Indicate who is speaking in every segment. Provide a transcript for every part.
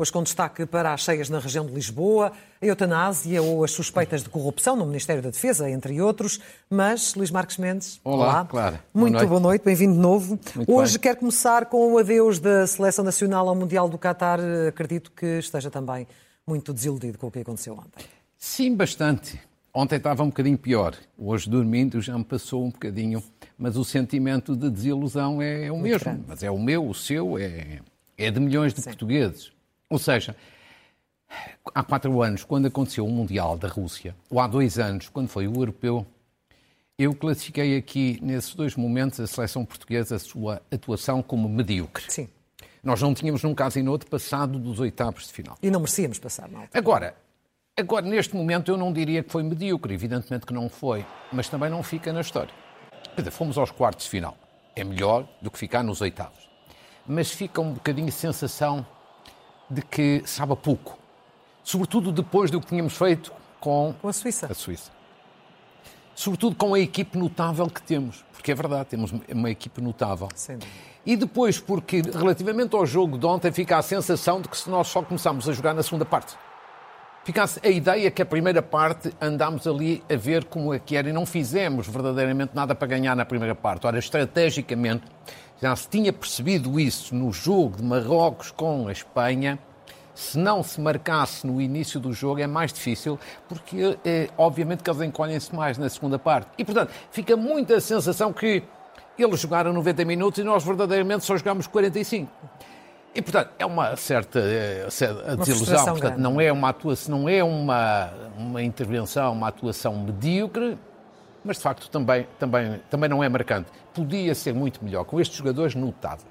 Speaker 1: Hoje com destaque para as cheias na região de Lisboa, a eutanásia ou as suspeitas de corrupção no Ministério da Defesa, entre outros. Mas, Luís Marques Mendes,
Speaker 2: olá. olá. Claro.
Speaker 1: Muito boa noite, noite bem-vindo de novo. Muito Hoje bem. quero começar com o adeus da Seleção Nacional ao Mundial do Qatar. Acredito que esteja também muito desiludido com o que aconteceu ontem.
Speaker 2: Sim, bastante. Ontem estava um bocadinho pior. Hoje, dormindo, já me passou um bocadinho. Mas o sentimento de desilusão é o muito mesmo. Grande. Mas é o meu, o seu, é, é de milhões de Sim. portugueses. Ou seja, há quatro anos, quando aconteceu o Mundial da Rússia, ou há dois anos, quando foi o Europeu, eu classifiquei aqui, nesses dois momentos, a seleção portuguesa, a sua atuação como medíocre.
Speaker 1: Sim.
Speaker 2: Nós não tínhamos, num caso e no outro, passado dos oitavos de final.
Speaker 1: E não merecíamos passar, mal.
Speaker 2: Agora, agora, neste momento, eu não diria que foi medíocre, evidentemente que não foi, mas também não fica na história. Dizer, fomos aos quartos de final. É melhor do que ficar nos oitavos. Mas fica um bocadinho a sensação de que sabe a pouco. Sobretudo depois do que tínhamos feito com,
Speaker 1: com a Suíça.
Speaker 2: A Suíça. Sobretudo com a equipe notável que temos. Porque é verdade, temos uma equipe notável.
Speaker 1: Sim.
Speaker 2: E depois, porque relativamente ao jogo de ontem, fica a sensação de que se nós só começamos a jogar na segunda parte. Fica a ideia que a primeira parte andámos ali a ver como é que era e não fizemos verdadeiramente nada para ganhar na primeira parte. Ora, estrategicamente, já se tinha percebido isso no jogo de Marrocos com a Espanha. Se não se marcasse no início do jogo é mais difícil, porque é, obviamente que eles encolhem-se mais na segunda parte. E, portanto, fica muita sensação que eles jogaram 90 minutos e nós verdadeiramente só jogámos 45. E, portanto, é uma certa é, desilusão. Portanto, não é uma atuação, não é uma, uma intervenção, uma atuação medíocre, mas de facto também, também, também não é marcante. Podia ser muito melhor com estes jogadores notáveis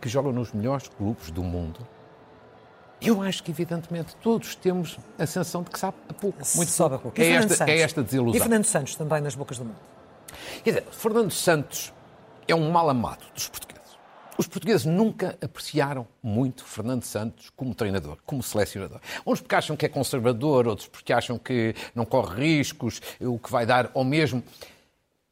Speaker 2: que jogam nos melhores clubes do mundo. Eu acho que, evidentemente, todos temos a sensação de que sabe a pouco. Muito
Speaker 1: sabe a pouco.
Speaker 2: É esta, é esta desilusão.
Speaker 1: E Fernando Santos também nas bocas do mundo.
Speaker 2: Quer dizer, Fernando Santos é um mal amado dos portugueses. Os portugueses nunca apreciaram muito Fernando Santos como treinador, como selecionador. Uns porque acham que é conservador, outros porque acham que não corre riscos, o que vai dar ao mesmo.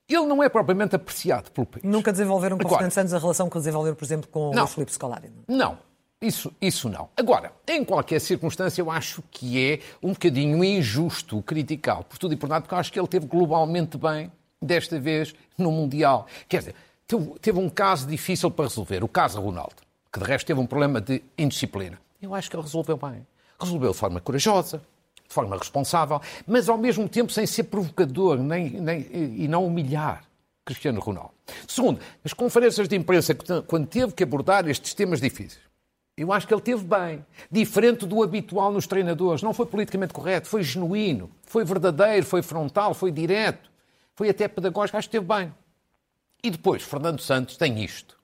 Speaker 2: Ele não é propriamente apreciado pelo país.
Speaker 1: Nunca desenvolveram com Agora, Fernando Santos a relação que desenvolveram, por exemplo, com não, o Filipe Scolari?
Speaker 2: Não, não isso, isso não. Agora, em qualquer circunstância, eu acho que é um bocadinho injusto criticá-lo, por tudo e por nada, porque eu acho que ele teve globalmente bem, desta vez, no Mundial. Quer dizer, teve um caso difícil para resolver, o caso Ronaldo, que de resto teve um problema de indisciplina. Eu acho que ele resolveu bem. Resolveu de forma corajosa, de forma responsável, mas ao mesmo tempo sem ser provocador nem, nem, e não humilhar Cristiano Ronaldo. Segundo, as conferências de imprensa, quando teve que abordar estes temas difíceis, eu acho que ele teve bem. Diferente do habitual nos treinadores. Não foi politicamente correto, foi genuíno, foi verdadeiro, foi frontal, foi direto, foi até pedagógico. Acho que esteve bem. E depois, Fernando Santos tem isto.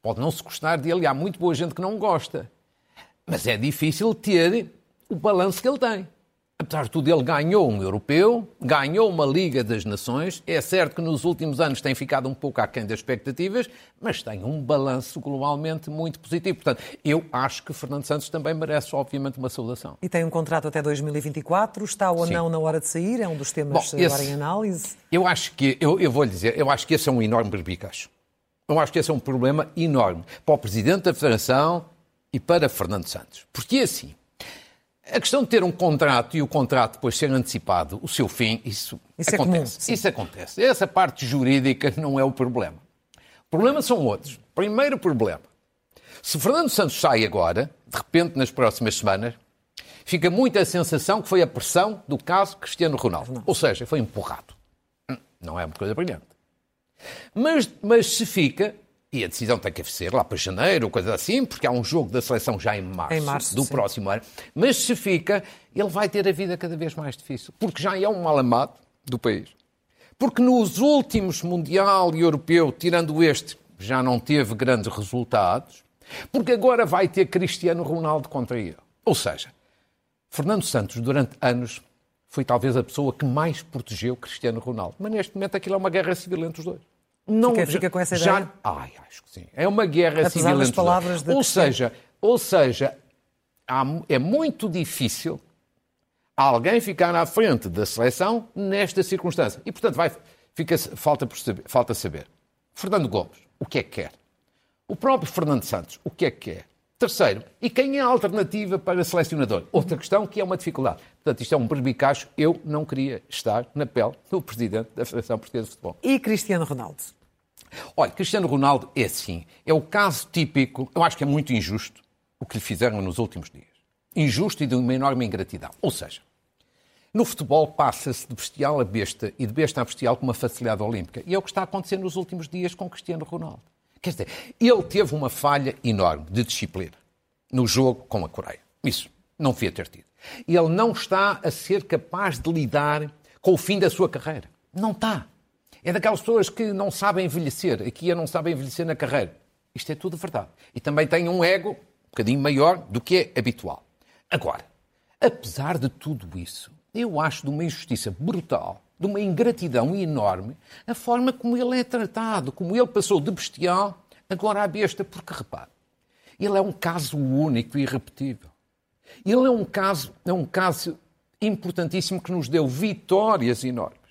Speaker 2: Pode não se gostar dele, há muito boa gente que não gosta. Mas é difícil ter o balanço que ele tem. Apesar de tudo, ele ganhou um europeu, ganhou uma Liga das Nações. É certo que nos últimos anos tem ficado um pouco aquém das expectativas, mas tem um balanço globalmente muito positivo. Portanto, eu acho que Fernando Santos também merece, obviamente, uma saudação.
Speaker 1: E tem um contrato até 2024. Está ou Sim. não na hora de sair? É um dos temas Bom, esse, agora em análise.
Speaker 2: Eu acho que, eu, eu vou lhe dizer, eu acho que esse é um enorme berbicacho. Eu acho que esse é um problema enorme para o Presidente da Federação e para Fernando Santos. Porque assim, a questão de ter um contrato e o contrato depois ser antecipado, o seu fim, isso,
Speaker 1: isso
Speaker 2: acontece.
Speaker 1: É comum,
Speaker 2: isso acontece. Essa parte jurídica não é o problema. O problema são outros. Primeiro problema. Se Fernando Santos sai agora, de repente nas próximas semanas, fica muito a sensação que foi a pressão do caso Cristiano Ronaldo. Não. Ou seja, foi empurrado. Não é uma coisa brilhante. Mas, mas se fica, e a decisão tem que ser lá para janeiro, coisa assim, porque há um jogo da seleção já em março,
Speaker 1: em março
Speaker 2: do
Speaker 1: sim.
Speaker 2: próximo ano. Mas se fica, ele vai ter a vida cada vez mais difícil, porque já é um mal amado do país. Porque nos últimos Mundial e Europeu, tirando este, já não teve grandes resultados, porque agora vai ter Cristiano Ronaldo contra ele. Ou seja, Fernando Santos, durante anos, foi talvez a pessoa que mais protegeu Cristiano Ronaldo. Mas neste momento aquilo é uma guerra civil entre os dois.
Speaker 1: Não, fica, fica com essa
Speaker 2: já, ideia? Ai, acho que sim. É uma guerra Apesar civil entre
Speaker 1: palavras
Speaker 2: Ou seja, ou seja há, é muito difícil alguém ficar à frente da seleção nesta circunstância. E, portanto, vai, fica, falta, saber, falta saber. Fernando Gomes, o que é que quer? O próprio Fernando Santos, o que é que quer? Terceiro, e quem é a alternativa para selecionador? Outra questão que é uma dificuldade. Portanto, isto é um berbicacho. Eu não queria estar na pele do presidente da Federação Portuguesa de Futebol.
Speaker 1: E Cristiano Ronaldo?
Speaker 2: Olha, Cristiano Ronaldo é assim. É o caso típico, eu acho que é muito injusto o que lhe fizeram nos últimos dias. Injusto e de uma enorme ingratidão. Ou seja, no futebol passa-se de bestial a besta e de besta a bestial com uma facilidade olímpica. E é o que está acontecendo nos últimos dias com Cristiano Ronaldo. Quer dizer, ele teve uma falha enorme de disciplina no jogo com a Coreia. Isso não devia ter tido. Ele não está a ser capaz de lidar com o fim da sua carreira. Não está. É daquelas pessoas que não sabem envelhecer. Aqui não sabem envelhecer na carreira. Isto é tudo verdade. E também tem um ego um bocadinho maior do que é habitual. Agora, apesar de tudo isso, eu acho de uma injustiça brutal de uma ingratidão enorme a forma como ele é tratado, como ele passou de bestial agora à besta, porque repare, ele é um caso único e irrepetível. Ele é um caso, é um caso importantíssimo que nos deu vitórias enormes.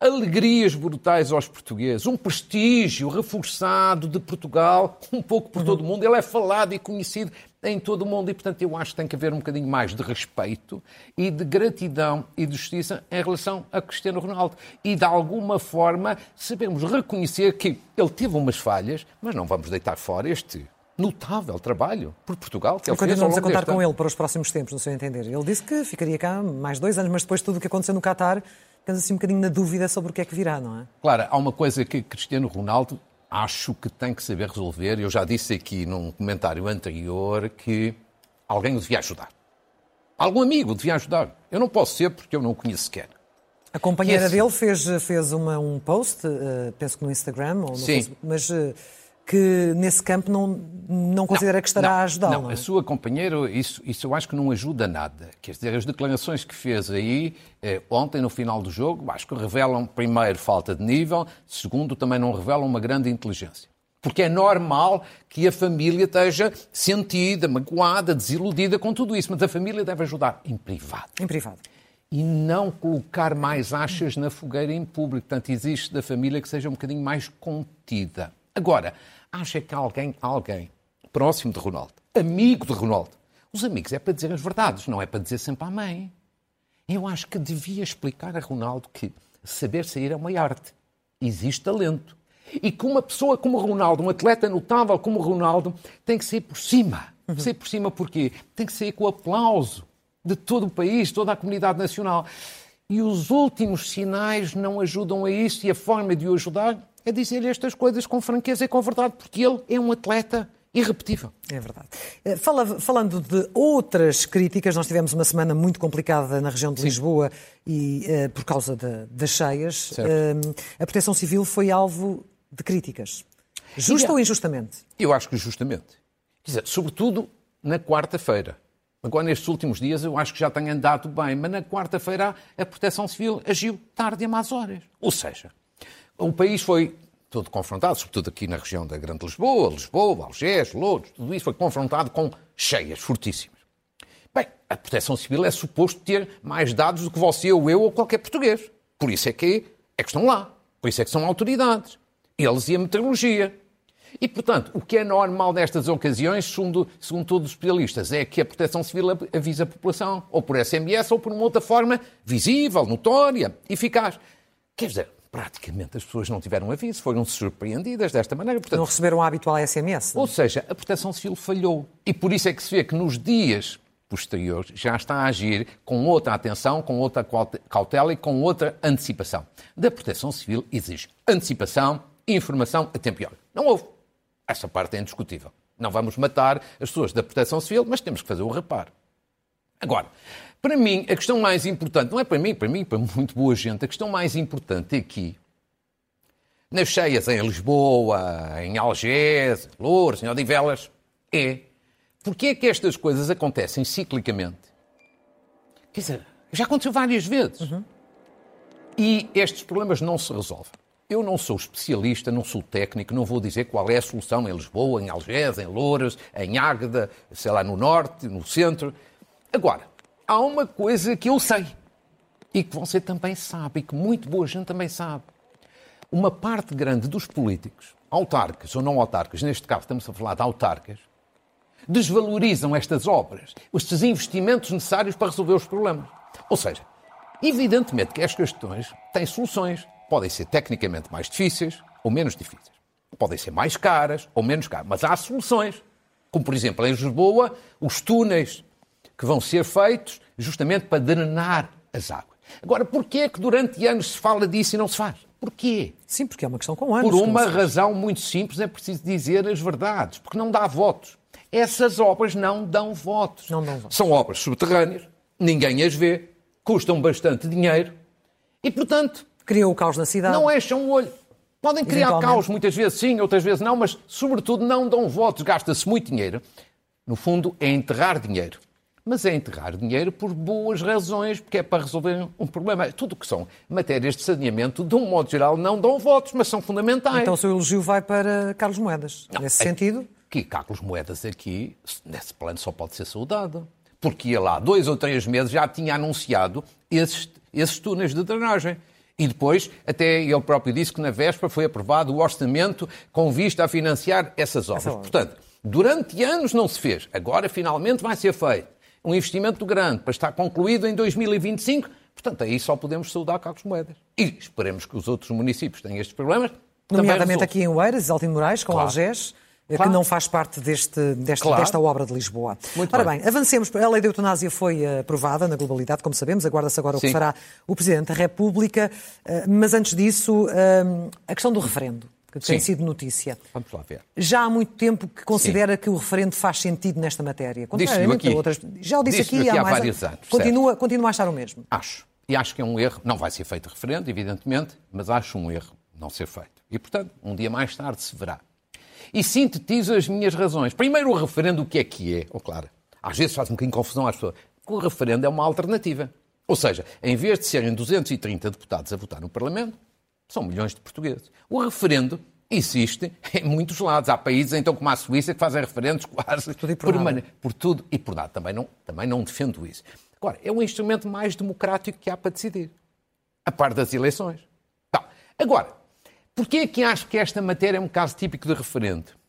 Speaker 2: Alegrias brutais aos portugueses, um prestígio reforçado de Portugal, um pouco por todo o mundo. Ele é falado e conhecido em todo o mundo. E, portanto, eu acho que tem que haver um bocadinho mais de respeito e de gratidão e de justiça em relação a Cristiano Ronaldo. E, de alguma forma, sabemos reconhecer que ele teve umas falhas, mas não vamos deitar fora este notável trabalho por Portugal que ele Continuamos
Speaker 1: a contar com ele para os próximos tempos, no seu entender. Ele disse que ficaria cá mais dois anos, mas depois de tudo o que aconteceu no Qatar, ficamos assim um bocadinho na dúvida sobre o que é que virá, não é?
Speaker 2: Claro, há uma coisa que Cristiano Ronaldo acho que tem que saber resolver. Eu já disse aqui num comentário anterior que alguém o devia ajudar. Algum amigo devia ajudar. Eu não posso ser porque eu não o conheço sequer.
Speaker 1: A companheira dele fez, fez uma, um post, uh, penso que no Instagram ou no
Speaker 2: sim.
Speaker 1: Facebook, mas uh, que nesse campo não, não considera
Speaker 2: não,
Speaker 1: que estará
Speaker 2: não,
Speaker 1: a ajudá-lo.
Speaker 2: Não,
Speaker 1: não é?
Speaker 2: a sua companheira, isso, isso eu acho que não ajuda nada. Quer dizer, as declarações que fez aí eh, ontem, no final do jogo, acho que revelam, primeiro, falta de nível, segundo, também não revelam uma grande inteligência. Porque é normal que a família esteja sentida, magoada, desiludida com tudo isso, mas a família deve ajudar em privado.
Speaker 1: Em privado.
Speaker 2: E não colocar mais achas na fogueira em público. Portanto, existe da família que seja um bocadinho mais contida. Agora, acha que alguém, alguém próximo de Ronaldo, amigo de Ronaldo, os amigos é para dizer as verdades, não é para dizer sempre à mãe. Eu acho que devia explicar a Ronaldo que saber sair é uma arte. Existe talento. E que uma pessoa como Ronaldo, um atleta notável como Ronaldo, tem que sair por cima. Uhum. Sair por cima porquê? Tem que sair com o aplauso de todo o país, toda a comunidade nacional. E os últimos sinais não ajudam a isso e a forma de o ajudar é dizer-lhe estas coisas com franqueza e com verdade, porque ele é um atleta irrepetível.
Speaker 1: É verdade. Fala, falando de outras críticas, nós tivemos uma semana muito complicada na região de Sim. Lisboa e uh, por causa de, das cheias. Uh, a Proteção Civil foi alvo de críticas. Justa e, ou injustamente?
Speaker 2: Eu acho que justamente. Quer dizer, sobretudo na quarta-feira. Agora, nestes últimos dias, eu acho que já tem andado bem, mas na quarta-feira a Proteção Civil agiu tarde e a más horas. Ou seja, o país foi todo confrontado, sobretudo aqui na região da Grande Lisboa, Lisboa, Algés, Louros, tudo isso foi confrontado com cheias fortíssimas. Bem, a Proteção Civil é suposto ter mais dados do que você ou eu ou qualquer português. Por isso é que, é que estão lá. Por isso é que são autoridades. Eles e a meteorologia. E, portanto, o que é normal nestas ocasiões, segundo, segundo todos os especialistas, é que a Proteção Civil avisa a população, ou por SMS, ou por uma outra forma visível, notória, eficaz. Quer dizer, praticamente as pessoas não tiveram aviso, foram surpreendidas desta maneira.
Speaker 1: Portanto, não receberam o habitual SMS.
Speaker 2: Não? Ou seja, a Proteção Civil falhou. E por isso é que se vê que nos dias posteriores já está a agir com outra atenção, com outra cautela e com outra antecipação. Da Proteção Civil exige antecipação e informação a tempo e hora. Não houve. Essa parte é indiscutível. Não vamos matar as pessoas da Proteção Civil, mas temos que fazer o reparo. Agora, para mim, a questão mais importante, não é para mim, para mim, para muito boa gente, a questão mais importante aqui, nas cheias em Lisboa, em Algés, em Louros, em Odivelas, é porque é que estas coisas acontecem ciclicamente? Quer dizer, já aconteceu várias vezes. Uhum. E estes problemas não se resolvem. Eu não sou especialista, não sou técnico, não vou dizer qual é a solução em Lisboa, em Algés, em Louras, em Águeda, sei lá, no Norte, no Centro. Agora, há uma coisa que eu sei e que você também sabe e que muito boa gente também sabe. Uma parte grande dos políticos, autarcas ou não autarcas, neste caso estamos a falar de autarcas, desvalorizam estas obras, estes investimentos necessários para resolver os problemas. Ou seja, evidentemente que estas questões têm soluções. Podem ser tecnicamente mais difíceis ou menos difíceis. Podem ser mais caras ou menos caras, mas há soluções. Como, por exemplo, em Lisboa, os túneis que vão ser feitos justamente para drenar as águas. Agora, porquê é que durante anos se fala disso e não se faz? Porquê?
Speaker 1: Sim, porque é uma questão com anos.
Speaker 2: Por uma razão muito simples, é preciso dizer as verdades, porque não dá votos. Essas obras não dão votos.
Speaker 1: Não dão votos.
Speaker 2: São obras subterrâneas, ninguém as vê, custam bastante dinheiro e, portanto.
Speaker 1: Criam o caos na cidade.
Speaker 2: Não eixam o olho. Podem criar caos, muitas vezes sim, outras vezes não, mas, sobretudo, não dão votos. Gasta-se muito dinheiro. No fundo, é enterrar dinheiro mas é enterrar dinheiro por boas razões, porque é para resolver um problema. Tudo o que são matérias de saneamento, de um modo geral, não dão votos, mas são fundamentais.
Speaker 1: Então o seu elogio vai para Carlos Moedas, não, nesse é sentido?
Speaker 2: Que Carlos Moedas aqui, nesse plano, só pode ser saudado. Porque ele há dois ou três meses já tinha anunciado esses, esses túneis de drenagem. E depois, até ele próprio disse que na véspera foi aprovado o orçamento com vista a financiar essas obras. Essa Portanto, durante anos não se fez. Agora, finalmente, vai ser feito um investimento grande para estar concluído em 2025. Portanto, aí só podemos saudar Carlos Moedas. E esperemos que os outros municípios tenham estes problemas.
Speaker 1: Nomeadamente aqui em Oeiras, Altino Moraes, com claro. Algés. Eh, claro. que não faz parte deste, deste claro. desta obra de Lisboa. Muito Ora bem. bem, avancemos. A lei da eutanásia foi eh, aprovada na globalidade, como sabemos, aguarda-se agora Sim. o que fará o Presidente da República. Eh, mas antes disso, a questão do referendo que tem sido notícia.
Speaker 2: Vamos lá ver.
Speaker 1: Já há muito tempo que considera Sim. que o referendo faz sentido nesta matéria.
Speaker 2: Contrariamente
Speaker 1: a outras. Já o disse,
Speaker 2: aqui,
Speaker 1: aqui há,
Speaker 2: há vários anos.
Speaker 1: Continua, continua a achar o mesmo.
Speaker 2: Acho. E acho que é um erro. Não vai ser feito referendo, evidentemente, mas acho um erro não ser feito. E, portanto, um dia mais tarde se verá. E sintetizo as minhas razões. Primeiro, o referendo, o que é que é? Oh, claro, às vezes faz um bocadinho confusão às pessoas. O referendo é uma alternativa. Ou seja, em vez de serem 230 deputados a votar no Parlamento, são milhões de portugueses. O referendo existe em muitos lados. Há países, então, como a Suíça, que fazem referendos quase por, por, tudo e por nada. Também não, também não defendo isso. Agora, é o instrumento mais democrático que há para decidir. A par das eleições. Bom, agora, porquê é que acho que esta matéria é um caso típico de referendo?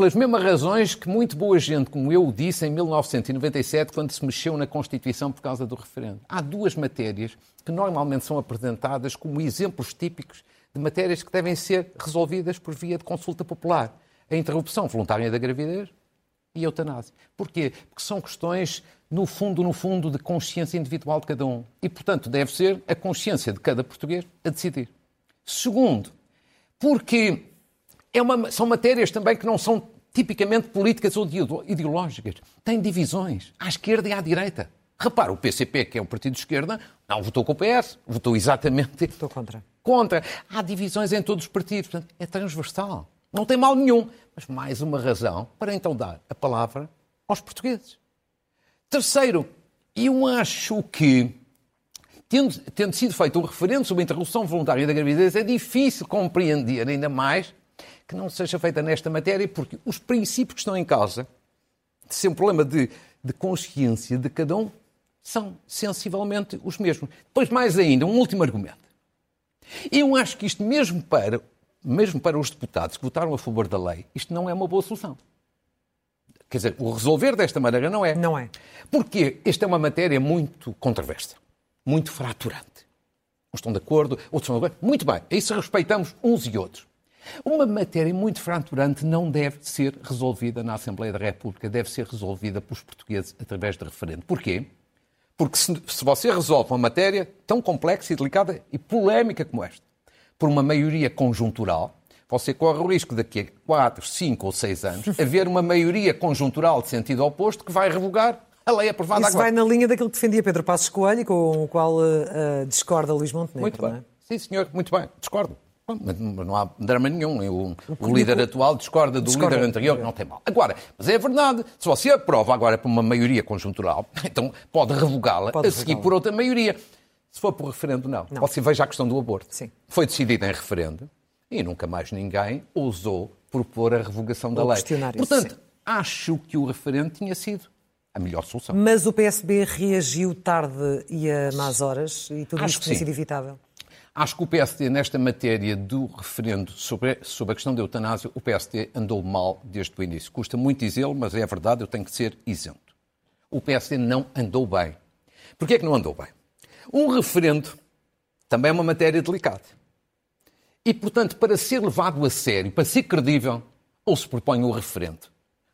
Speaker 2: Pelas mesmas razões que muito boa gente, como eu disse em 1997, quando se mexeu na Constituição por causa do referendo. Há duas matérias que normalmente são apresentadas como exemplos típicos de matérias que devem ser resolvidas por via de consulta popular. A interrupção voluntária da gravidez e a eutanásia. Porquê? Porque são questões, no fundo, no fundo, de consciência individual de cada um. E, portanto, deve ser a consciência de cada português a decidir. Segundo, porque é uma, são matérias também que não são tipicamente políticas ou ideológicas. Têm divisões à esquerda e à direita. Repara, o PCP, que é um partido de esquerda, não votou com o PS, votou exatamente.
Speaker 1: Votou contra.
Speaker 2: Contra. Há divisões em todos os partidos, portanto, é transversal. Não tem mal nenhum. Mas mais uma razão para então dar a palavra aos portugueses. Terceiro, eu acho que, tendo, tendo sido feito um referendo sobre a interrupção voluntária da gravidez, é difícil compreender ainda mais que não seja feita nesta matéria, porque os princípios que estão em causa, de ser um problema de, de consciência de cada um, são sensivelmente os mesmos. Depois, mais ainda, um último argumento. Eu acho que isto, mesmo para, mesmo para os deputados que votaram a favor da lei, isto não é uma boa solução. Quer dizer, o resolver desta maneira não é.
Speaker 1: Não é.
Speaker 2: Porque esta é uma matéria muito controversa, muito fraturante. Uns estão de acordo, outros estão de acordo. Muito bem, isso respeitamos uns e outros. Uma matéria muito fraturante não deve ser resolvida na Assembleia da República, deve ser resolvida pelos portugueses através de referendo. Porquê? Porque se, se você resolve uma matéria tão complexa e delicada e polémica como esta, por uma maioria conjuntural, você corre o risco daqui a 4, 5 ou 6 anos haver uma maioria conjuntural de sentido oposto que vai revogar a lei aprovada
Speaker 1: Isso
Speaker 2: agora.
Speaker 1: vai na linha daquilo que defendia Pedro Passos Coelho, com o qual uh, discorda Luís Montenegro.
Speaker 2: Muito bem.
Speaker 1: É?
Speaker 2: Sim, senhor, muito bem. Discordo. Mas não há drama nenhum. O, o líder atual discorda do discorda. líder anterior, não tem mal. Agora, mas é verdade, se você aprova agora por uma maioria conjuntural, então pode revogá-la a seguir por outra maioria. Se for por referendo, não. não. Você veja a questão do aborto.
Speaker 1: Sim.
Speaker 2: Foi decidida em referendo e nunca mais ninguém ousou propor a revogação da
Speaker 1: Ou
Speaker 2: lei. Portanto,
Speaker 1: sim.
Speaker 2: acho que o referendo tinha sido a melhor solução.
Speaker 1: Mas o PSB reagiu tarde e a más horas e tudo
Speaker 2: acho
Speaker 1: isto tinha sido evitável?
Speaker 2: Acho que o PSD, nesta matéria do referendo sobre, sobre a questão da eutanásia, o PSD andou mal desde o início. Custa muito dizê-lo, mas é verdade, eu tenho que ser isento. O PSD não andou bem. Porquê é que não andou bem? Um referendo também é uma matéria delicada. E, portanto, para ser levado a sério, para ser credível, ou se propõe o referendo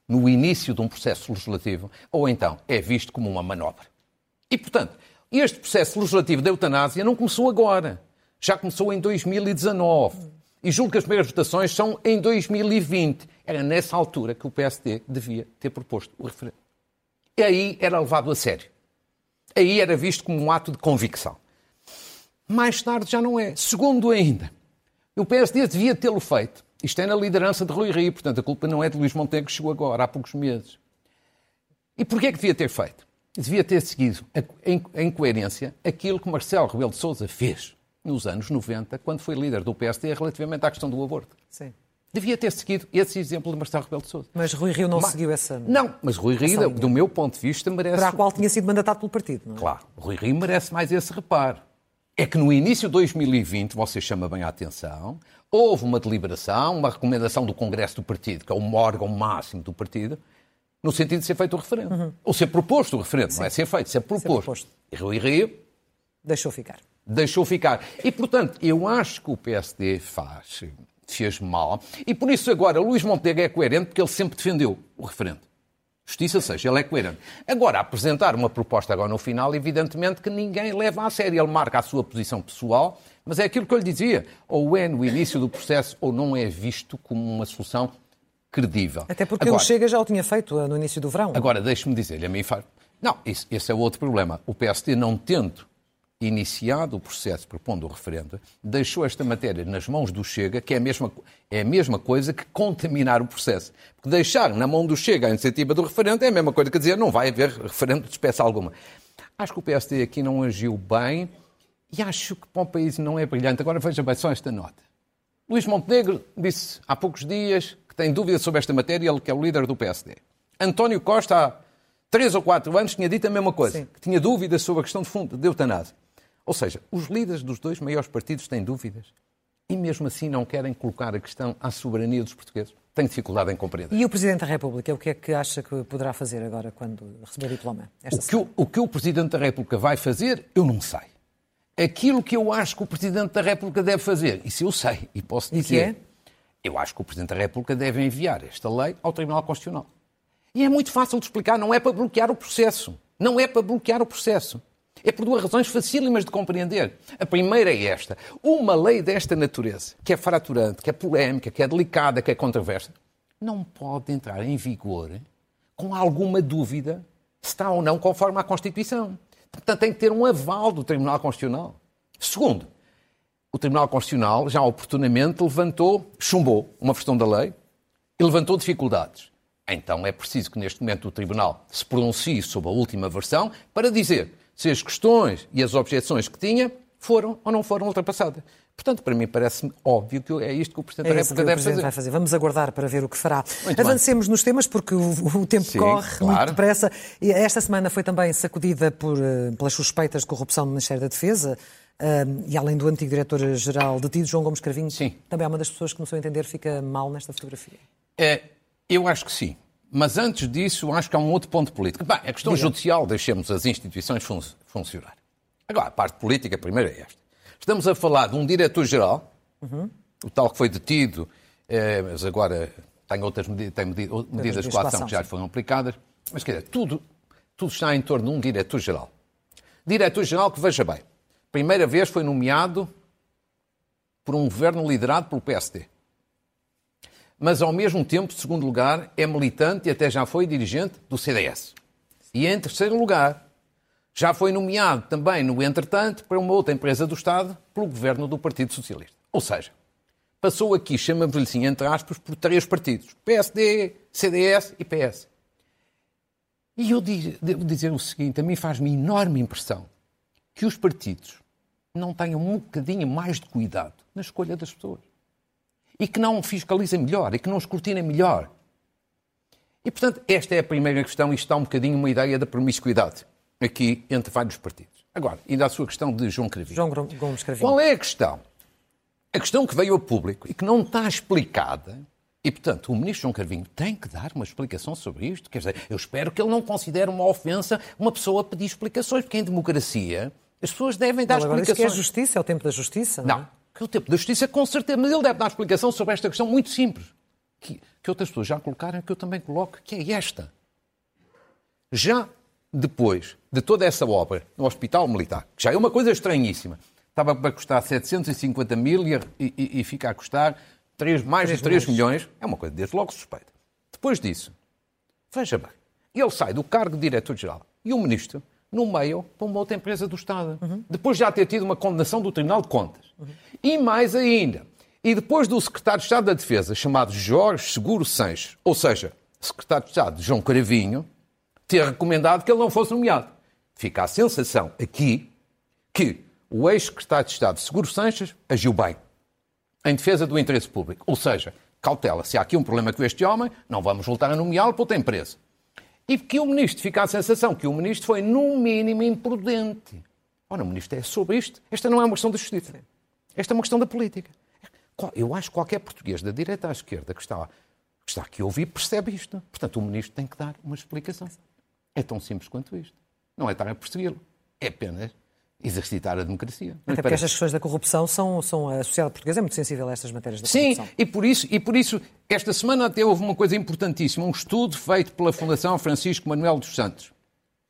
Speaker 2: no início de um processo legislativo, ou então é visto como uma manobra. E, portanto, este processo legislativo da eutanásia não começou agora. Já começou em 2019. E julgo que as primeiras votações são em 2020. Era nessa altura que o PSD devia ter proposto o referendo. E aí era levado a sério. Aí era visto como um ato de convicção. Mais tarde já não é. Segundo ainda, o PSD devia tê-lo feito. Isto é na liderança de Rui Rio, portanto a culpa não é de Luís Montenegro que chegou agora, há poucos meses. E porquê é que devia ter feito? Devia ter seguido, em, coerência, aquilo que Marcelo Rebelo de Sousa fez nos anos 90, quando foi líder do PSD relativamente à questão do aborto.
Speaker 1: Sim.
Speaker 2: Devia ter seguido esse exemplo de Marcelo Rebelo de Sousa.
Speaker 1: Mas Rui Rio não mas, seguiu essa...
Speaker 2: Não, mas Rui Rio, do meu ponto de vista, merece...
Speaker 1: Para a qual tinha sido mandatado pelo partido, não é?
Speaker 2: Claro. Rui Rio merece mais esse reparo. É que no início de 2020, você chama bem a atenção, houve uma deliberação, uma recomendação do Congresso do Partido, que é o órgão máximo do partido, no sentido de ser feito o referendo. Uhum. Ou ser proposto o referendo, Sim. não é ser feito, ser proposto. Ser proposto. E Rui Rio...
Speaker 1: Deixou ficar.
Speaker 2: Deixou ficar. E, portanto, eu acho que o PSD faz, fez mal. E por isso agora Luís Montenegro é coerente porque ele sempre defendeu o referendo. Justiça seja, ele é coerente. Agora, apresentar uma proposta agora no final, evidentemente que ninguém leva a sério. Ele marca a sua posição pessoal, mas é aquilo que eu lhe dizia. Ou é no início do processo ou não é visto como uma solução credível.
Speaker 1: Até porque agora, ele chega já o tinha feito uh, no início do verão.
Speaker 2: Agora, deixe-me dizer-lhe, a mim faz... Não, esse, esse é o outro problema. O PSD não tendo iniciado o processo propondo o referendo, deixou esta matéria nas mãos do Chega, que é a mesma, é a mesma coisa que contaminar o processo. Porque deixar na mão do Chega a iniciativa do referendo é a mesma coisa que dizer não vai haver referendo de espécie alguma. Acho que o PSD aqui não agiu bem e acho que para o país não é brilhante. Agora veja bem só esta nota. Luís Montenegro disse há poucos dias que tem dúvidas sobre esta matéria, ele que é o líder do PSD. António Costa, há três ou quatro anos, tinha dito a mesma coisa, Sim. que tinha dúvidas sobre a questão de fundo de eutanásia. Ou seja, os líderes dos dois maiores partidos têm dúvidas e mesmo assim não querem colocar a questão à soberania dos portugueses. Tenho dificuldade em compreender.
Speaker 1: E o Presidente da República, o que é que acha que poderá fazer agora quando receber o diploma?
Speaker 2: O que o, o que o Presidente da República vai fazer, eu não sei. Aquilo que eu acho que o Presidente da República deve fazer, isso eu sei e posso dizer.
Speaker 1: E que é?
Speaker 2: Eu acho que o Presidente da República deve enviar esta lei ao Tribunal Constitucional. E é muito fácil de explicar, não é para bloquear o processo. Não é para bloquear o processo. É por duas razões facílimas de compreender. A primeira é esta. Uma lei desta natureza, que é fraturante, que é polémica, que é delicada, que é controversa, não pode entrar em vigor com alguma dúvida se está ou não conforme à Constituição. Portanto, tem que ter um aval do Tribunal Constitucional. Segundo, o Tribunal Constitucional já oportunamente levantou, chumbou uma versão da lei e levantou dificuldades. Então é preciso que neste momento o Tribunal se pronuncie sobre a última versão para dizer se as questões e as objeções que tinha foram ou não foram ultrapassadas. Portanto, para mim parece-me óbvio que é isto que o Presidente é da República deve fazer.
Speaker 1: Vai fazer. Vamos aguardar para ver o que fará. Muito Avancemos bem. nos temas, porque o, o tempo Sim, corre claro. muito depressa. Esta semana foi também sacudida por, eh, pelas suspeitas de corrupção no Ministério da Defesa. Um, eh, e além do antigo diretor-geral detido, João Gomes Cravinho, sim. também é uma das pessoas que, no seu entender, fica mal nesta fotografia.
Speaker 2: É, eu acho que sim. Mas antes disso, acho que há um outro ponto político. Bem, a questão Diga. judicial, deixemos as instituições fun funcionar. Agora, a parte política, primeiro é esta. Estamos a falar de um diretor-geral, uhum. o tal que foi detido, eh, mas agora tem outras medidas, tem medidas de coação que já lhe foram aplicadas. Mas, quer dizer, tudo, tudo está em torno de um diretor-geral. Diretor-geral que, veja bem, primeira vez foi nomeado por um governo liderado pelo PSD mas ao mesmo tempo, segundo lugar, é militante e até já foi dirigente do CDS. E em terceiro lugar, já foi nomeado também, no entretanto, para uma outra empresa do Estado pelo governo do Partido Socialista. Ou seja, passou aqui, chamamos-lhe assim, entre aspas, por três partidos: PSD, CDS e PS. E eu devo dizer o seguinte: a mim faz-me enorme impressão que os partidos não tenham um bocadinho mais de cuidado na escolha das pessoas e que não fiscalizem melhor e que não escrutinem melhor. E, portanto, esta é a primeira questão e está um bocadinho uma ideia da promiscuidade aqui entre vários partidos. Agora, ainda a sua questão de João Cravinho.
Speaker 1: João Gomes Cravinho.
Speaker 2: Qual é a questão? A questão que veio a público e que não está explicada, e portanto o ministro João Carvinho tem que dar uma explicação sobre isto. Quer dizer, eu espero que ele não considere uma ofensa uma pessoa pedir explicações, porque em democracia as pessoas devem dar
Speaker 1: agora
Speaker 2: explicações.
Speaker 1: Diz que é justiça, é o tempo da justiça. Não,
Speaker 2: Não,
Speaker 1: é?
Speaker 2: Que é o tempo da justiça, com certeza, mas ele deve dar explicação sobre esta questão muito simples, que, que outras pessoas já colocaram e que eu também coloco, que é esta. Já depois de toda essa obra no Hospital Militar, que já é uma coisa estranhíssima, estava para custar 750 mil e, e, e fica a custar 3, mais de 3 milhões, é uma coisa desde logo suspeita. Depois disso, veja bem, ele sai do cargo de diretor-geral e o ministro no meio para uma outra empresa do Estado. Depois de já ter tido uma condenação do Tribunal de Contas. E mais ainda, e depois do secretário de Estado da Defesa, chamado Jorge Seguro Sanches, ou seja, secretário de Estado João Caravinho, ter recomendado que ele não fosse nomeado. Fica a sensação aqui que o ex-secretário de Estado Seguro Sanches agiu bem em defesa do interesse público. Ou seja, cautela, se há aqui um problema com este homem, não vamos voltar a nomeá-lo para outra empresa. E que o ministro fica a sensação que o ministro foi, no mínimo, imprudente. Ora, o ministro é sobre isto. Esta não é uma questão da justiça. Esta é uma questão da política. Eu acho que qualquer português, da direita à esquerda, que está, que está aqui a ouvir, percebe isto. Portanto, o ministro tem que dar uma explicação. É tão simples quanto isto. Não é estar a persegui-lo. É apenas exercitar a democracia.
Speaker 1: Até porque estas questões da corrupção são, são. A sociedade portuguesa é muito sensível a estas matérias da
Speaker 2: Sim,
Speaker 1: corrupção.
Speaker 2: e por, isso, e por isso, esta semana até houve uma coisa importantíssima, um estudo feito pela Fundação Francisco Manuel dos Santos,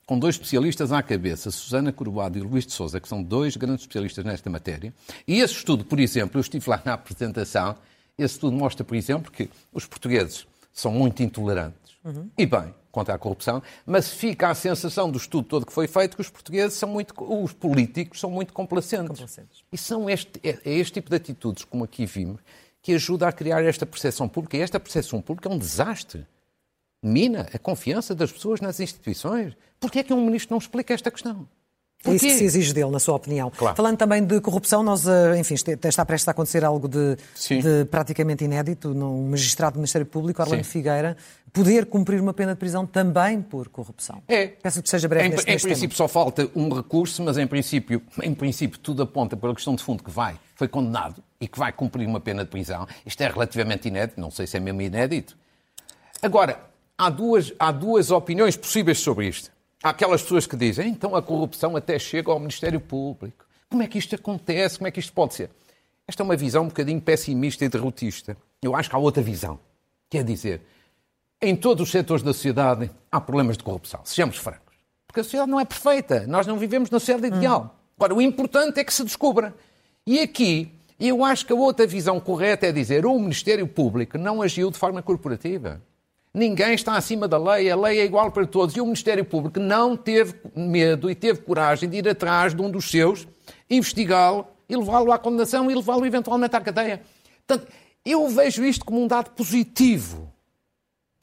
Speaker 2: com dois especialistas à cabeça, Susana Corbado e Luís de Souza, que são dois grandes especialistas nesta matéria. E esse estudo, por exemplo, eu estive lá na apresentação, esse estudo mostra, por exemplo, que os portugueses são muito intolerantes. Uhum. E bem, contra a corrupção, mas fica a sensação do estudo todo que foi feito que os portugueses são muito, os políticos são muito complacentes. complacentes. E são este, é, é este tipo de atitudes, como aqui vimos, que ajuda a criar esta percepção pública. E esta percepção pública é um desastre. Mina a confiança das pessoas nas instituições. Porquê é que um ministro não explica esta questão?
Speaker 1: É isso que se exige dele, na sua opinião.
Speaker 2: Claro.
Speaker 1: Falando também de corrupção, nós, eh, enfim, está prestes a acontecer algo de, de praticamente inédito. Um magistrado do Ministério Público, Arlindo Figueira, poder cumprir uma pena de prisão também por corrupção.
Speaker 2: É.
Speaker 1: Peço que seja breve
Speaker 2: em,
Speaker 1: neste,
Speaker 2: em
Speaker 1: neste
Speaker 2: princípio
Speaker 1: tema.
Speaker 2: só falta um recurso, mas em princípio, em princípio tudo aponta para a questão de fundo que vai, foi condenado e que vai cumprir uma pena de prisão. Isto é relativamente inédito, não sei se é mesmo inédito. Agora, há duas, há duas opiniões possíveis sobre isto. Há aquelas pessoas que dizem, então a corrupção até chega ao Ministério Público. Como é que isto acontece? Como é que isto pode ser? Esta é uma visão um bocadinho pessimista e derrotista. Eu acho que há outra visão. Quer dizer, em todos os setores da sociedade há problemas de corrupção. Sejamos francos. Porque a sociedade não é perfeita. Nós não vivemos na sociedade ideal. Agora, o importante é que se descubra. E aqui, eu acho que a outra visão correta é dizer o Ministério Público não agiu de forma corporativa. Ninguém está acima da lei, a lei é igual para todos. E o Ministério Público não teve medo e teve coragem de ir atrás de um dos seus, investigá-lo e levá-lo à condenação e levá-lo eventualmente à cadeia. Portanto, eu vejo isto como um dado positivo.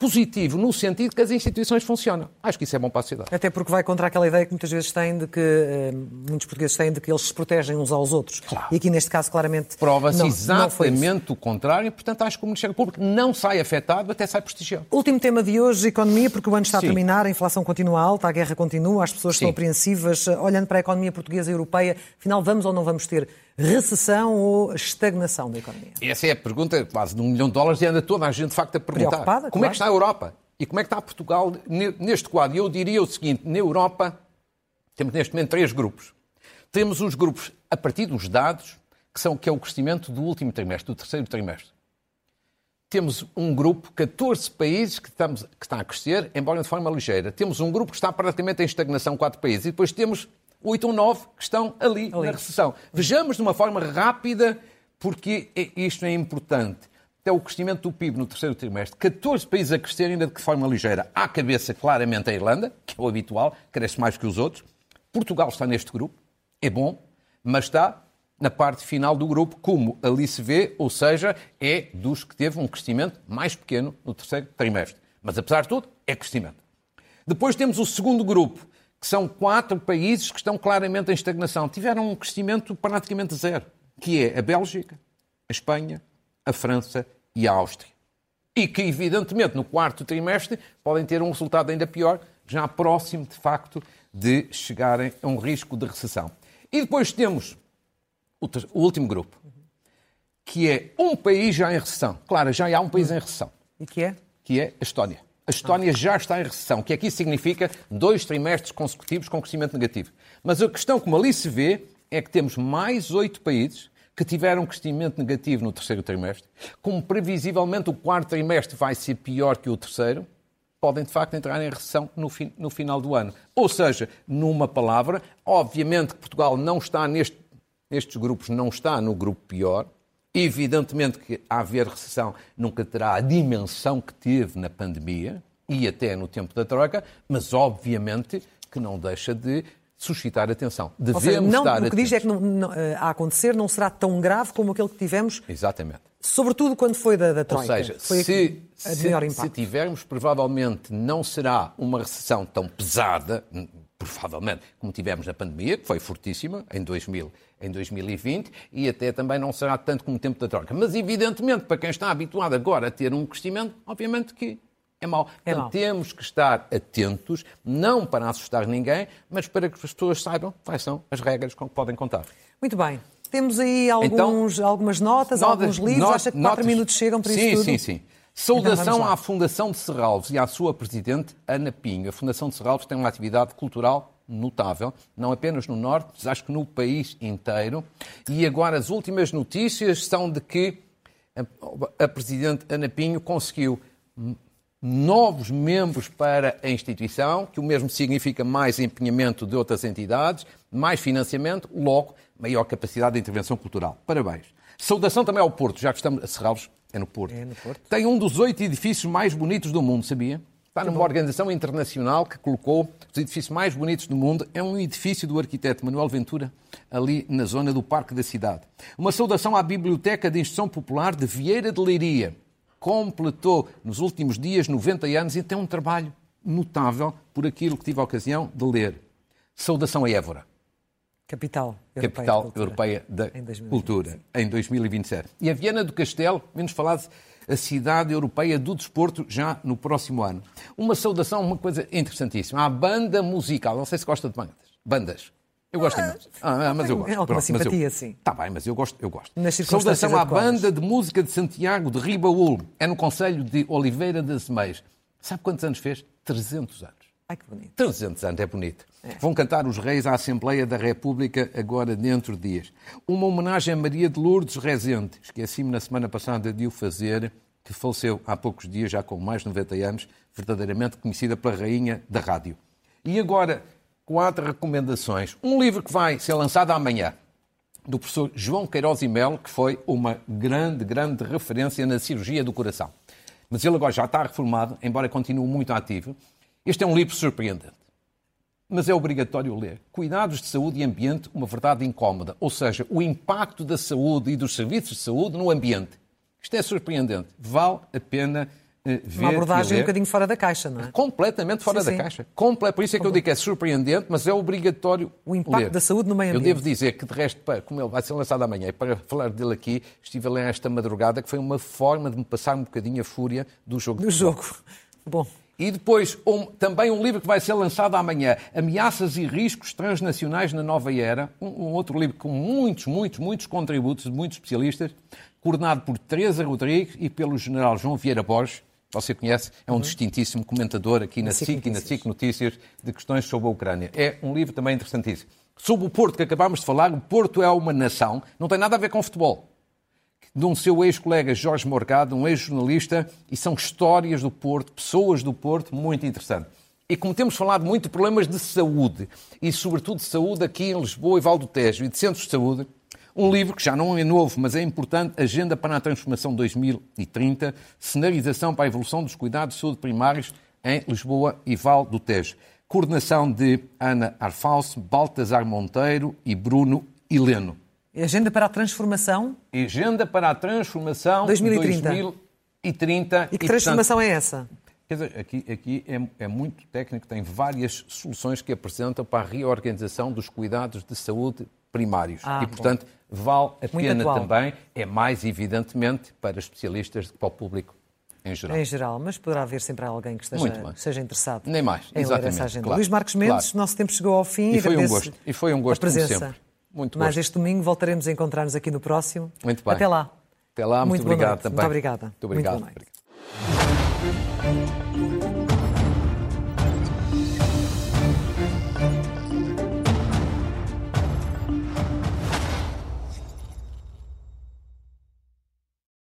Speaker 2: Positivo, no sentido que as instituições funcionam. Acho que isso é bom para a sociedade.
Speaker 1: Até porque vai contra aquela ideia que muitas vezes têm de que, eh, muitos portugueses têm de que eles se protegem uns aos outros.
Speaker 2: Claro.
Speaker 1: E aqui neste caso, claramente.
Speaker 2: Prova-se
Speaker 1: não,
Speaker 2: exatamente o contrário, portanto acho que o Ministério Público não sai afetado, até sai prestigiado.
Speaker 1: Último tema de hoje, economia, porque o ano está
Speaker 2: Sim.
Speaker 1: a terminar, a inflação continua alta, a guerra continua, as pessoas
Speaker 2: Sim.
Speaker 1: estão apreensivas. Olhando para a economia portuguesa e europeia, afinal, vamos ou não vamos ter recessão ou estagnação da economia?
Speaker 2: Essa é a pergunta quase de um milhão de dólares e anda toda a gente de facto a perguntar. Como
Speaker 1: claro.
Speaker 2: é que está a Europa? E como é que está Portugal ne- neste quadro? E eu diria o seguinte, na Europa temos neste momento três grupos. Temos os grupos a partir dos dados, que, são, que é o crescimento do último trimestre, do terceiro trimestre. Temos um grupo, 14 países que, estamos, que está a crescer, embora de forma ligeira. Temos um grupo que está praticamente em estagnação, quatro países. E depois temos 8 ou 9 que estão ali,
Speaker 1: Ali.
Speaker 2: na recessão. Vejamos de uma forma rápida, porque é- isto é importante. Até o crescimento do PIB no terceiro trimestre, 14 países a crescer ainda de forma ligeira. À cabeça, claramente, a Irlanda, que é o habitual, cresce mais que os outros. Portugal está neste grupo, é bom, mas está na parte final do grupo, como ali se vê, ou seja, é dos que teve um crescimento mais pequeno no terceiro trimestre. Mas, apesar de tudo, é crescimento. Depois temos o segundo grupo, que são quatro países que estão claramente em estagnação. Tiveram um crescimento praticamente zero, que é a Bélgica, a Espanha, a França e a Áustria. E que, evidentemente, no quarto trimestre podem ter um resultado ainda pior, já próximo, de facto, de chegarem a um risco de recessão. E depois temos o, o último grupo, que é um país já em recessão. Claro, já há um país em recessão.
Speaker 1: E que é?
Speaker 2: Que é a Estónia. A Estónia já está em recessão, que aqui significa dois trimestres consecutivos com crescimento negativo. Mas a questão, como ali se vê, é que temos mais oito países que tiveram crescimento negativo no terceiro trimestre, como previsivelmente o quarto trimestre vai ser pior que o terceiro, podem de facto entrar em recessão no, no final do ano. Ou seja, numa palavra, obviamente que Portugal não está neste, nestes grupos, não está no grupo pior. Evidentemente que a haver recessão nunca terá a dimensão que teve na pandemia e até no tempo da troca, mas obviamente que não deixa de suscitar atenção. Devemos
Speaker 1: seja, não,
Speaker 2: estar
Speaker 1: O que diz é que não, não, eh, a acontecer não será tão grave como aquele que tivemos.
Speaker 2: Exatamente.
Speaker 1: Sobretudo quando foi da, da Troika.
Speaker 2: Ou seja,
Speaker 1: foi
Speaker 2: se, se, se, tivermos, provavelmente não será uma recessão tão pesada, provavelmente, como tivemos na pandemia, que foi fortíssima em, 2000, em 2020, e até também não será tanto como o tempo da Troika. Mas, evidentemente, para quem está habituado agora a ter um crescimento, obviamente que é mau. É então, mau. temos que estar atentos, não para assustar ninguém, mas para que as pessoas saibam quais são as regras com que podem contar.
Speaker 1: Muito bem. Temos aí alguns, então, algumas notas, notas, alguns livros. Not, Acha que quatro notas, minutos chegam para
Speaker 2: sim,
Speaker 1: isso tudo?
Speaker 2: Sim, sim, sim. Saudação à Fundação de Serralves e à sua presidente, Ana Pinho. A Fundação de Serralves tem uma atividade cultural notável, não apenas no Norte, mas acho que no país inteiro. E agora as últimas notícias são de que a, a presidente Ana Pinho conseguiu novos membros para a instituição, que o mesmo significa mais empenhamento de outras entidades, mais financiamento, logo, maior capacidade de intervenção cultural. Parabéns. Saudação também ao Porto, já que estamos a Serralves, é no Porto. É no Porto. Tem um dos oito edifícios mais bonitos do mundo, sabia? Está numa organização internacional que colocou os edifícios mais bonitos do mundo. É um edifício do arquiteto Manuel Ventura, ali na zona do Parque da Cidade. Uma saudação à Biblioteca de Instrução Popular de Vieira de Leiria, completou nos últimos dias 90 anos e tem um trabalho notável por aquilo que tive a ocasião de ler. Saudação a Évora.
Speaker 1: Capital
Speaker 2: Europeia, Capital da, Europeia da em Cultura, em 2027. E a Viana do Castelo, menos falado, a cidade europeia do desporto já no próximo ano. Uma saudação, uma coisa interessantíssima. A banda musical, não sei se gosta de bandas. Bandas. Eu gosto ah, imenso. Ah, mas eu gosto.
Speaker 1: É alguma Pronto, simpatia, eu, sim.
Speaker 2: Está bem, mas eu gosto. Eu gosto. Saudação à banda de música de Santiago de Ribaúl. É no Conselho de Oliveira das Meias. Sabe quantos anos fez? 300 anos.
Speaker 1: Ai, que bonito.
Speaker 2: 300 anos, é bonito. É. Vão cantar os reis à Assembleia da República agora dentro de dias. Uma homenagem a Maria de Lourdes Rezende. Esqueci-me na semana passada de o fazer, que faleceu há poucos dias, já com mais de 90 anos, verdadeiramente conhecida pela rainha da rádio. E agora, quatro recomendações. Um livro que vai ser lançado amanhã, do professor João Queiroz e Melo, que foi uma grande, grande referência na cirurgia do coração. Mas ele agora já está reformado, embora continue muito ativo. Este é um livro surpreendente. Mas é obrigatório ler. Cuidados de saúde e ambiente, uma verdade incómoda. Ou seja, o impacto da saúde e dos serviços de saúde no ambiente. Isto é surpreendente. Vale a pena
Speaker 1: eh, uma abordagem um bocadinho fora da caixa, não é?
Speaker 2: Completamente fora sim, da sim. caixa. Comple... Por isso é que eu digo que é surpreendente, mas é obrigatório.
Speaker 1: O impacto
Speaker 2: ler.
Speaker 1: da saúde no meio ambiente.
Speaker 2: Eu devo dizer que, de resto, como ele vai ser lançado amanhã, e para falar dele aqui, estive a ler esta madrugada, que foi uma forma de me passar um bocadinho a fúria do jogo.
Speaker 1: Do jogo. Bom.
Speaker 2: E depois, um, também um livro que vai ser lançado amanhã, Ameaças e Riscos Transnacionais na Nova Era, um, um outro livro com muitos, muitos, muitos contributos de muitos especialistas, coordenado por Teresa Rodrigues e pelo general João Vieira Borges, você conhece, é um uhum. distintíssimo comentador aqui na, SIC, e na SIC Notícias de questões sobre a Ucrânia. É um livro também interessantíssimo. Sobre o Porto que acabámos de falar, o Porto é uma nação, não tem nada a ver com futebol. De um seu ex-colega Jorge Morgado, um ex-jornalista, e são histórias do Porto, pessoas do Porto, muito interessantes. E como temos falado muito de problemas de saúde, e sobretudo de saúde aqui em Lisboa e Val do Tejo, e de centros de saúde, um livro que já não é novo, mas é importante, Agenda para a Transformação 2030, Cenarização para a Evolução dos Cuidados de Saúde Primários em Lisboa e Val do Tejo. Coordenação de Ana Arfalso, Baltasar Monteiro e Bruno Heleno.
Speaker 1: Agenda para a Transformação?
Speaker 2: Agenda para a Transformação 2030. 2030
Speaker 1: e que transformação é essa?
Speaker 2: Quer dizer, aqui, aqui é, é, muito técnico, tem várias soluções que apresentam para a reorganização dos cuidados de saúde primários. Ah, e, portanto, bom. vale a Muito pena atual. também, é mais evidentemente para especialistas do que para o público em geral.
Speaker 1: Em geral, mas poderá haver sempre alguém que esteja, esteja interessado
Speaker 2: Nem mais,
Speaker 1: em
Speaker 2: exatamente,
Speaker 1: essa agenda.
Speaker 2: claro,
Speaker 1: Luís Marcos Mendes,
Speaker 2: claro.
Speaker 1: nosso tempo chegou ao fim
Speaker 2: E foi um gosto, e foi um gosto como sempre. Muito
Speaker 1: Mas
Speaker 2: gosto.
Speaker 1: este domingo voltaremos a encontrar-nos aqui no próximo.
Speaker 2: Muito bem.
Speaker 1: Até lá.
Speaker 2: Até lá, muito,
Speaker 1: Muito
Speaker 2: obrigado também.
Speaker 1: Muito obrigada.
Speaker 2: Muito obrigado.
Speaker 1: Muito.